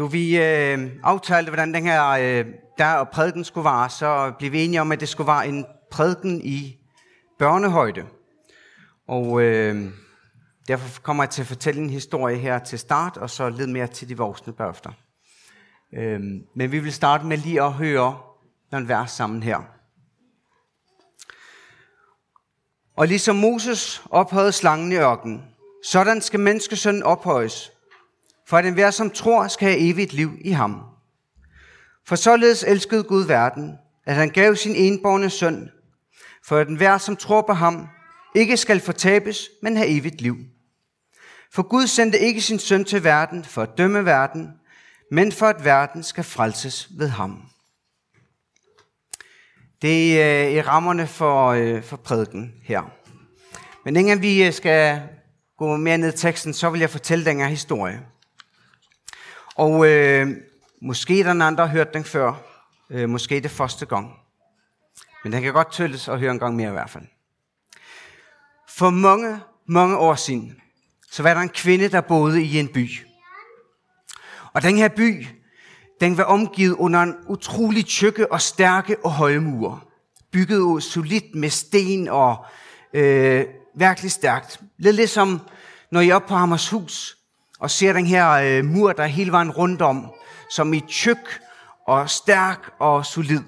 Du vi øh, aftalte, hvordan den her øh, der og prædiken skulle være, så blev vi enige om, at det skulle være en prædiken i børnehøjde. Og øh, derfor kommer jeg til at fortælle en historie her til start, og så lidt mere til de voksne bagefter. Øh, men vi vil starte med lige at høre den vers sammen her. Og ligesom Moses ophøjede slangen i ørkenen, sådan skal menneskesønnen ophøjes, for at enhver, som tror, skal have evigt liv i ham. For således elskede Gud verden, at han gav sin enborne søn, for at enhver, som tror på ham, ikke skal fortabes, men have evigt liv. For Gud sendte ikke sin søn til verden for at dømme verden, men for at verden skal frelses ved ham. Det er øh, i rammerne for, øh, for prædiken her. Men inden vi øh, skal gå mere ned i teksten, så vil jeg fortælle den her historie. Og øh, måske der andre har hørt den før. Øh, måske det første gang. Men den kan godt tølles og høre en gang mere i hvert fald. For mange, mange år siden, så var der en kvinde, der boede i en by. Og den her by, den var omgivet under en utrolig tykke og stærke og høje mure. Bygget solidt med sten og øh, virkelig stærkt. Lidt ligesom når I er oppe på Hammershus og ser den her øh, mur, der er hele vejen rundt om, som i tyk og stærk og solid.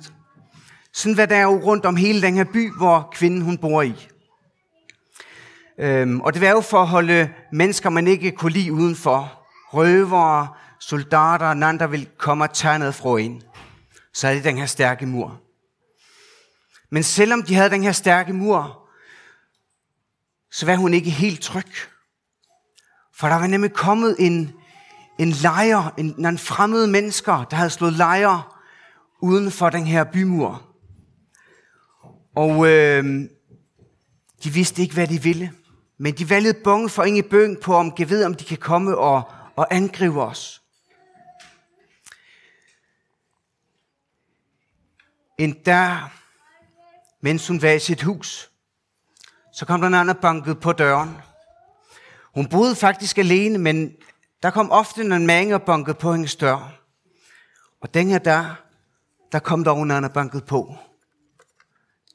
Sådan hvad der er jo rundt om hele den her by, hvor kvinden hun bor i. Øhm, og det var jo for at holde mennesker, man ikke kunne lide udenfor. Røvere, soldater, andre der vil komme og tage noget fra en. Så er det den her stærke mur. Men selvom de havde den her stærke mur, så var hun ikke helt tryg. For der var nemlig kommet en, en lejr, en, nogle fremmede mennesker, der havde slået lejr uden for den her bymur. Og øh, de vidste ikke, hvad de ville. Men de valgte bonge for ingen bøn på, om de ved, om de kan komme og, og angribe os. En der, mens hun var i sit hus, så kom der en anden banket på døren. Hun boede faktisk alene, men der kom ofte en mange og bankede på hendes dør. Og den her der, der kom der en og banket på.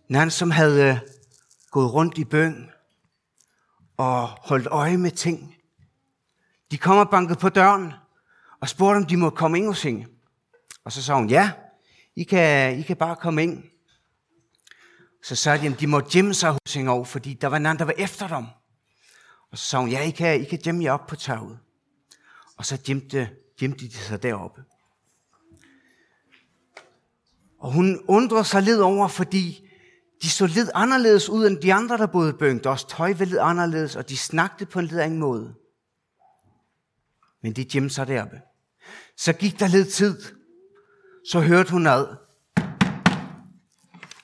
Nogen, som havde øh, gået rundt i bøn og holdt øje med ting. De kom og bankede på døren og spurgte, om de må komme ind hos hende. Og så sagde hun, ja, I kan, I kan bare komme ind. Så sagde de, at de måtte gemme sig hos hende over, fordi der var nogen, der var efter dem. Og så sagde hun, ja, I kan, I kan gemme jer op på taget. Og så gemte, gemte de sig deroppe. Og hun undrede sig lidt over, fordi de så lidt anderledes ud end de andre, der boede i byen. Deres tøj var lidt anderledes, og de snakkede på en lidt anden måde. Men de gemte sig deroppe. Så gik der lidt tid. Så hørte hun ad.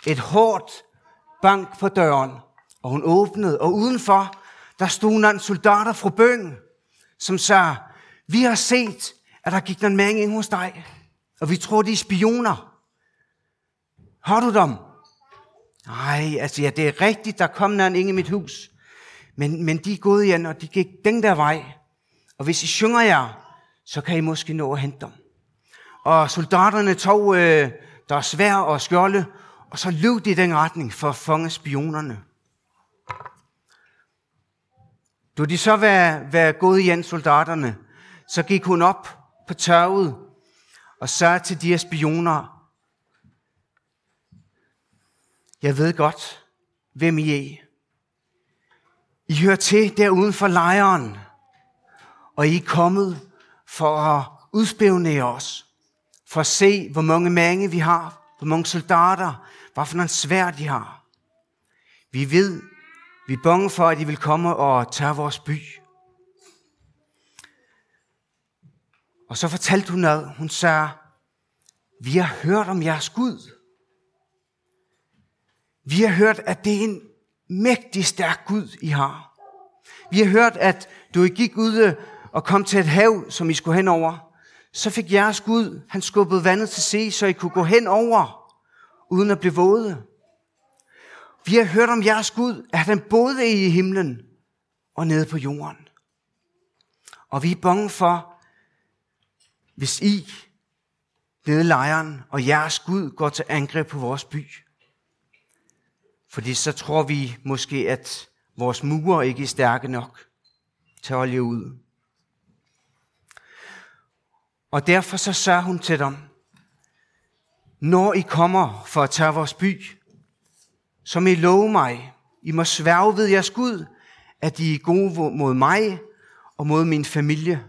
Et hårdt bank på døren, og hun åbnede, og udenfor, der stod nogle soldater fra bøn, som sagde, vi har set, at der gik nogle mænd ind hos dig, og vi tror, de er spioner. Har du dem? Nej, altså ja, det er rigtigt, der kom nogen ind i mit hus. Men, men de er gået igen, og de gik den der vej. Og hvis I synger jer, så kan I måske nå at hente dem. Og soldaterne tog øh, der svær og skjolde, og så løb de i den retning for at fange spionerne. Da de så var, var gået igen, soldaterne, så gik hun op på tørvet og sagde til de her spioner, jeg ved godt, hvem I er. I hører til der uden for lejren, og I er kommet for at udspionere os, for at se, hvor mange mange vi har, hvor mange soldater, hvad for en svær de har. Vi ved, vi er bange for, at de vil komme og tage vores by. Og så fortalte hun noget. Hun sagde, vi har hørt om jeres Gud. Vi har hørt, at det er en mægtig stærk Gud, I har. Vi har hørt, at du I gik ud og kom til et hav, som I skulle hen over. Så fik jeres Gud, han skubbede vandet til se, så I kunne gå hen over, uden at blive våde. Vi har hørt om jeres Gud, at han både er i himlen og nede på jorden. Og vi er bange for, hvis I, nede lejren, og jeres Gud går til angreb på vores by. Fordi så tror vi måske, at vores mure ikke er stærke nok til at holde jer ud. Og derfor så sørger hun til dem, når I kommer for at tage vores by, så må I love mig, I må sværge ved jeres Gud, at I er gode mod mig og mod min familie.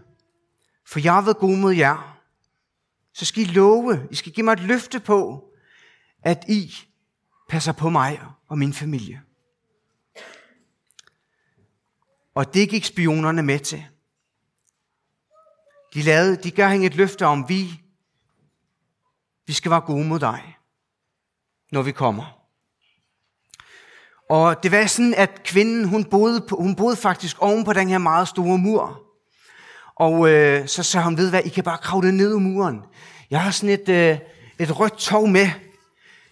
For jeg har været god mod jer. Så skal I love, I skal give mig et løfte på, at I passer på mig og min familie. Og det gik spionerne med til. De, lavede, de gav hende et løfte om, vi, vi skal være gode mod dig, når vi kommer. Og det var sådan, at kvinden, hun boede, på, hun boede faktisk oven på den her meget store mur. Og øh, så sagde hun, ved hvad, I kan bare kravle ned i muren. Jeg har sådan et, øh, et rødt tog med.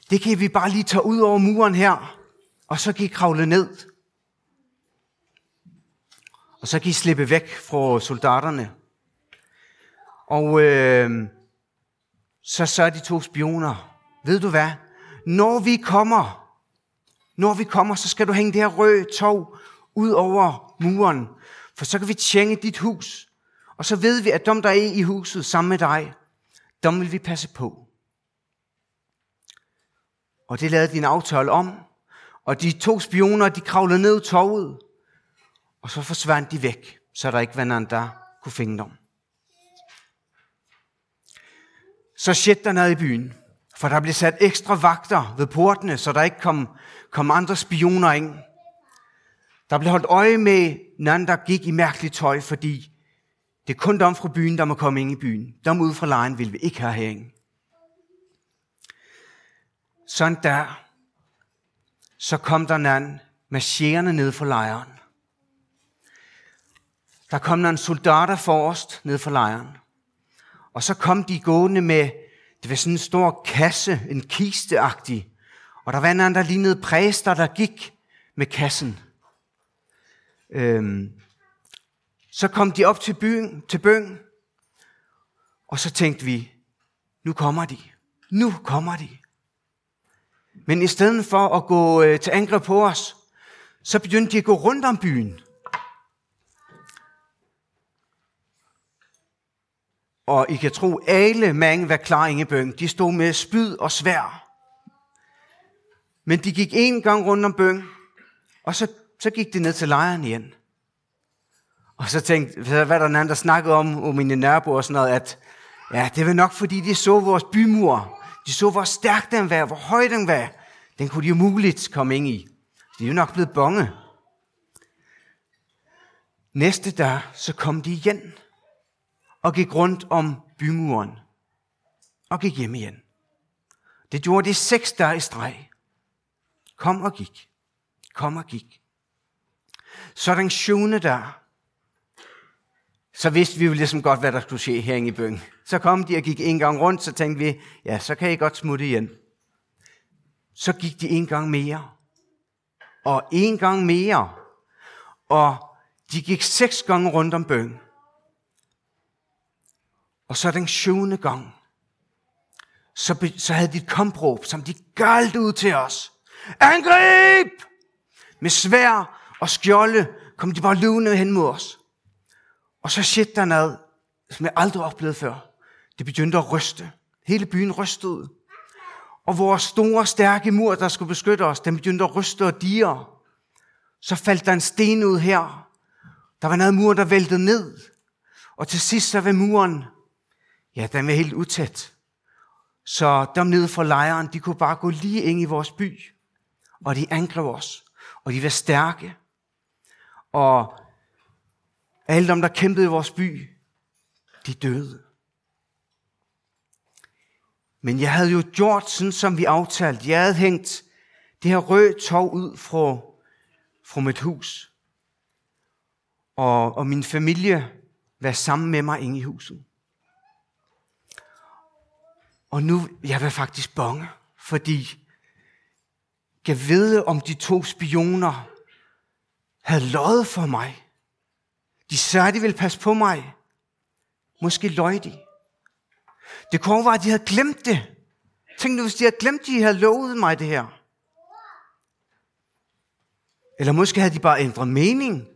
Det kan vi bare lige tage ud over muren her. Og så kan I kravle ned. Og så kan I slippe væk fra soldaterne. Og øh, så sagde de to spioner, ved du hvad, når vi kommer, når vi kommer, så skal du hænge det her røde tog ud over muren, for så kan vi tjenge dit hus. Og så ved vi, at dem, der er i huset sammen med dig, dem vil vi passe på. Og det lavede de en aftale om. Og de to spioner, de kravlede ned toget. Og så forsvandt de væk, så der ikke var nogen, der kunne finde dem. Så skete der i byen. For der blev sat ekstra vagter ved portene, så der ikke kom, kom andre spioner ind. Der blev holdt øje med nogen, der gik i mærkeligt tøj, fordi det er kun dem fra byen, der må komme ind i byen. Dem ude fra lejen vil vi ikke have herinde. Sådan der, så kom der nogen marcherende ned fra lejren. Der kom nogle soldater forrest ned fra lejren. Og så kom de gående med, det var sådan en stor kasse, en kisteagtig. Og der var en anden, der lignede præster, der gik med kassen. Øhm, så kom de op til byen, til bøn, og så tænkte vi, nu kommer de. Nu kommer de. Men i stedet for at gå øh, til angreb på os, så begyndte de at gå rundt om byen. Og I kan tro, alle mange var klar i bøn. De stod med spyd og svær. Men de gik en gang rundt om bøn, og så, så gik de ned til lejren igen. Og så tænkte, hvad der en anden, der snakkede om, om mine nærboer og sådan noget, at ja, det var nok fordi, de så vores bymur. De så, hvor stærk den var, hvor høj den var. Den kunne de jo muligt komme ind i. De er jo nok blevet bonge. Næste dag, så kom de igen og gik rundt om bymuren og gik hjem igen. Det gjorde de seks dage i streg. Kom og gik. Kom og gik. Så den syvende dag, så vidste vi jo ligesom godt, hvad der skulle ske her i byen. Så kom de og gik en gang rundt, så tænkte vi, ja, så kan I godt smutte igen. Så gik de en gang mere. Og en gang mere. Og de gik seks gange rundt om bøn. Og så den syvende gang, så, så havde de et kompråb, som de galt ud til os. Angrib! Med svær og skjolde kom de bare løvende hen mod os. Og så shit der noget, som jeg aldrig oplevede før. Det begyndte at ryste. Hele byen rystede. Og vores store, stærke mur, der skulle beskytte os, den begyndte at ryste og dire. Så faldt der en sten ud her. Der var noget mur, der væltede ned. Og til sidst så var muren ja, den var helt utæt. Så dem nede fra lejren, de kunne bare gå lige ind i vores by, og de angreb os, og de var stærke. Og alle dem, der kæmpede i vores by, de døde. Men jeg havde jo gjort sådan, som vi aftalte. Jeg havde hængt det her røde tog ud fra, fra mit hus. Og, og min familie var sammen med mig inde i huset. Og nu, jeg vil faktisk bange, fordi jeg ved, om de to spioner havde løjet for mig. De sagde, de ville passe på mig. Måske løj de. Det kunne være, at de havde glemt det. Tænk nu, hvis de havde glemt, at de havde lovet mig det her. Eller måske havde de bare ændret mening.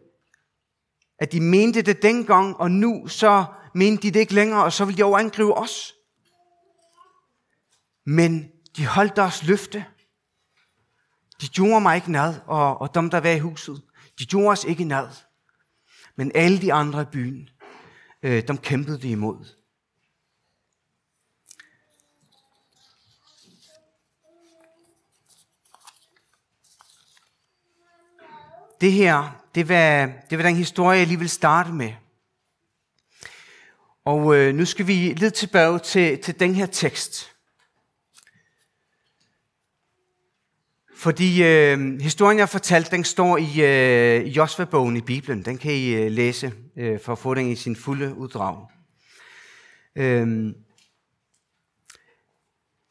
At de mente det dengang, og nu så mente de det ikke længere, og så ville de over angribe os. Men de holdt deres løfte. De gjorde mig ikke nad, og, og dem, der var i huset, de gjorde os ikke nad. Men alle de andre i byen, øh, dem kæmpede de imod. Det her, det var, det var den historie, jeg lige vil starte med. Og øh, nu skal vi lidt tilbage til, til den her tekst. Fordi øh, historien, jeg fortalte, den står i øh, Josva-bogen i Bibelen. Den kan I øh, læse øh, for at få den i sin fulde uddrag. Øh,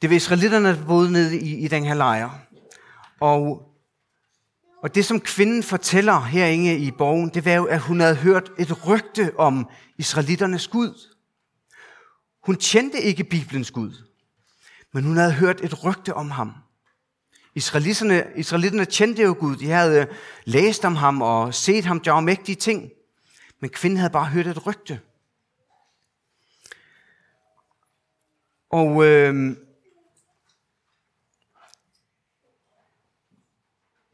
det var israelitterne, der boede nede i, i den her lejr. Og, og det, som kvinden fortæller herinde i borgen, det var jo, at hun havde hørt et rygte om israelitternes Gud. Hun kendte ikke Bibelens Gud, men hun havde hørt et rygte om ham. Israelitterne, israelitterne kendte jo Gud. De havde øh, læst om ham og set ham gøre mægtige ting. Men kvinden havde bare hørt et rygte. Og øh,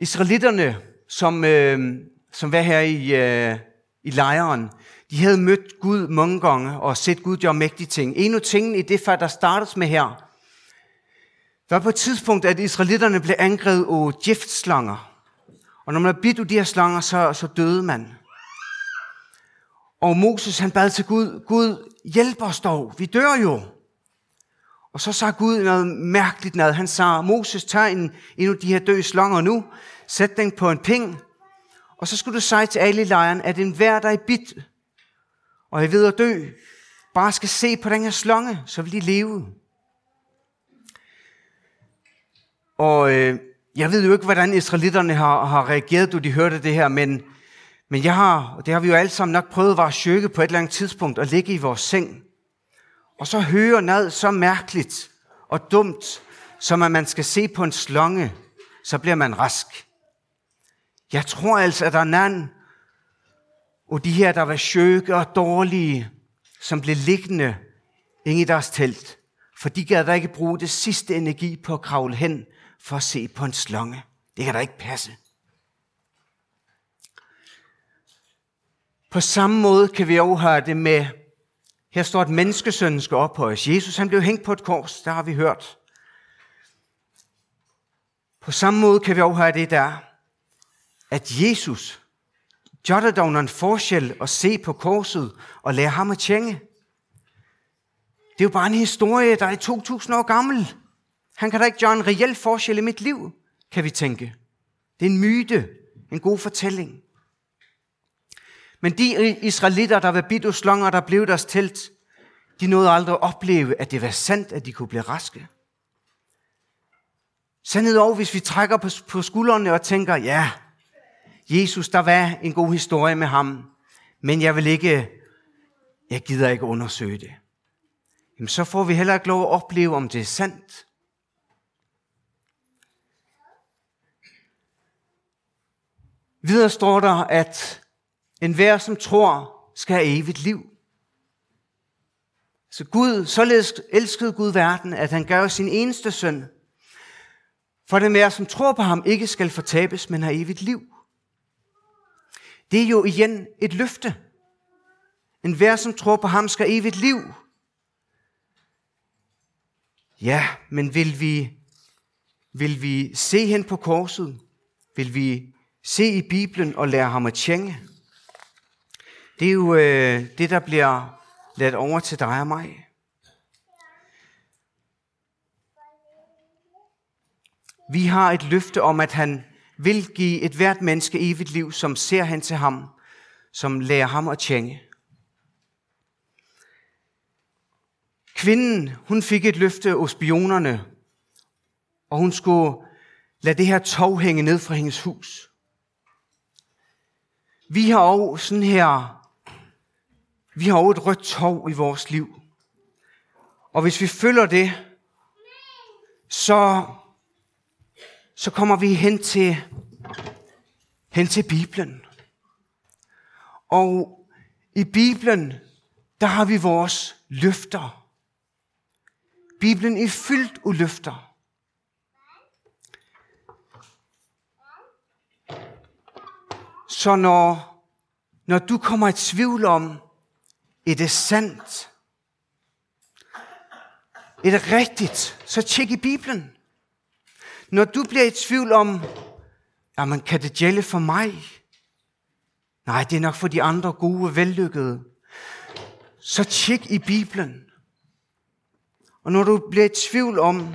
israelitterne, som, øh, som var her i, øh, i lejren, de havde mødt Gud mange gange og set Gud gøre mægtige ting. En af tingene i det før, der startes med her, der var på et tidspunkt, at israelitterne blev angrebet af giftslanger. Og når man bidt af de her slanger, så, så døde man. Og Moses han bad til Gud, Gud hjælp os dog, vi dør jo. Og så sagde Gud noget mærkeligt noget. Han sagde, Moses, tag en, en af de her døde slanger nu, sæt den på en ping, og så skulle du sige til alle i lejren, at en hver, der er bidt, og er ved at dø, bare skal se på den her slange, så vil de leve. Og øh, jeg ved jo ikke, hvordan israelitterne har, har reageret, da de hørte det her, men, men jeg har, og det har vi jo alle sammen nok prøvet at være på et eller andet tidspunkt, at ligge i vores seng. Og så høre noget så mærkeligt og dumt, som at man skal se på en slange, så bliver man rask. Jeg tror altså, at der er nogen, og de her, der var sjøke og dårlige, som blev liggende inde i deres telt, for de gad da ikke bruge det sidste energi på at kravle hen for at se på en slange. Det kan da ikke passe. På samme måde kan vi også høre det med, her står, at menneskesønnen skal ophøjes. Jesus han blev hængt på et kors, der har vi hørt. På samme måde kan vi også høre det der, at Jesus gør det dog en forskel at se på korset og lære ham at tjenge. Det er jo bare en historie, der er 2000 år gammel. Han kan da ikke gøre en reel forskel i mit liv, kan vi tænke. Det er en myte, en god fortælling. Men de israelitter, der var bidt af der blev deres telt, de nåede aldrig at opleve, at det var sandt, at de kunne blive raske. Sandhed over, hvis vi trækker på, på skuldrene og tænker, ja, Jesus, der var en god historie med ham, men jeg vil ikke, jeg gider ikke undersøge det. Så får vi heller ikke lov at opleve, om det er sandt. Videre står der, at enhver, som tror, skal have evigt liv. Så Gud, således elskede Gud verden, at han gav sin eneste søn, for den hver, som tror på ham, ikke skal fortabes, men har evigt liv. Det er jo igen et løfte. En hver, som tror på ham, skal evigt liv. Ja, men vil vi, vil vi se hen på korset? Vil vi se i Bibelen og lære ham at tjenge. Det er jo øh, det, der bliver ladt over til dig og mig. Vi har et løfte om, at han vil give et hvert menneske evigt liv, som ser hen til ham, som lærer ham at tjenge. Kvinden, hun fik et løfte hos spionerne, og hun skulle lade det her tog hænge ned fra hendes hus. Vi har også sådan her, vi har også et rødt tog i vores liv. Og hvis vi følger det, så, så kommer vi hen til, hen til Bibelen. Og i Bibelen, der har vi vores løfter. Bibelen er fyldt af løfter. Så når, når du kommer i tvivl om, er det sandt? Er det rigtigt? Så tjek i Bibelen. Når du bliver i tvivl om, jamen kan det gælde for mig? Nej, det er nok for de andre gode, vellykkede. Så tjek i Bibelen. Og når du bliver i tvivl om,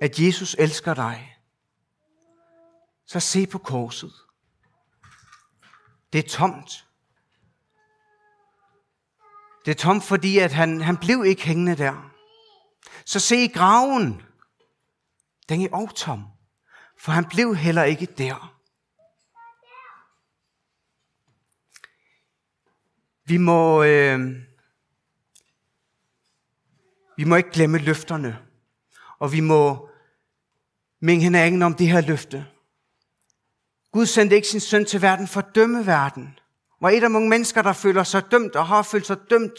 at Jesus elsker dig, så se på korset. Det er tomt. Det er tomt, fordi at han, han blev ikke hængende der. Så se i graven. Den er også tom. For han blev heller ikke der. Vi må, øh, vi må ikke glemme løfterne. Og vi må minde hinanden om det her løfte. Gud sendte ikke sin søn til verden for at dømme verden. Var et af mange mennesker, der føler sig dømt og har følt sig dømt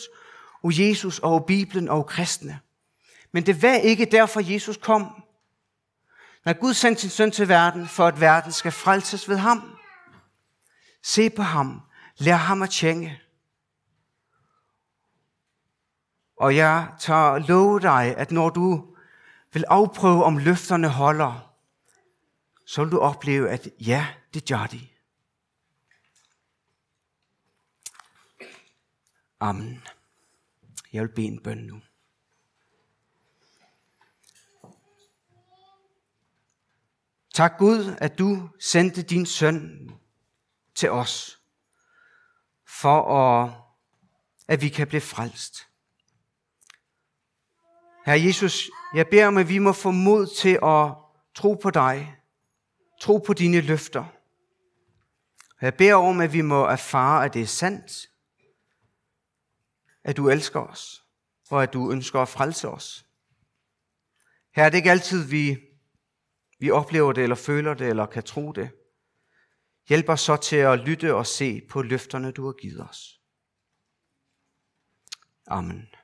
og Jesus og Bibelen og kristne. Men det var ikke derfor, Jesus kom. Når Gud sendte sin søn til verden, for at verden skal frelses ved ham. Se på ham. Lær ham at tjene. Og jeg tager love dig, at når du vil afprøve, om løfterne holder, så vil du opleve, at ja, det gør de. Amen. Jeg vil bede en bøn nu. Tak Gud, at du sendte din søn til os, for at, at vi kan blive frelst. Herre Jesus, jeg beder om, at vi må få mod til at tro på dig, tro på dine løfter. Jeg beder om, at vi må erfare, at det er sandt, at du elsker os, og at du ønsker at frelse os. Her er det ikke altid, vi, vi oplever det, eller føler det, eller kan tro det. Hjælp os så til at lytte og se på løfterne, du har givet os. Amen.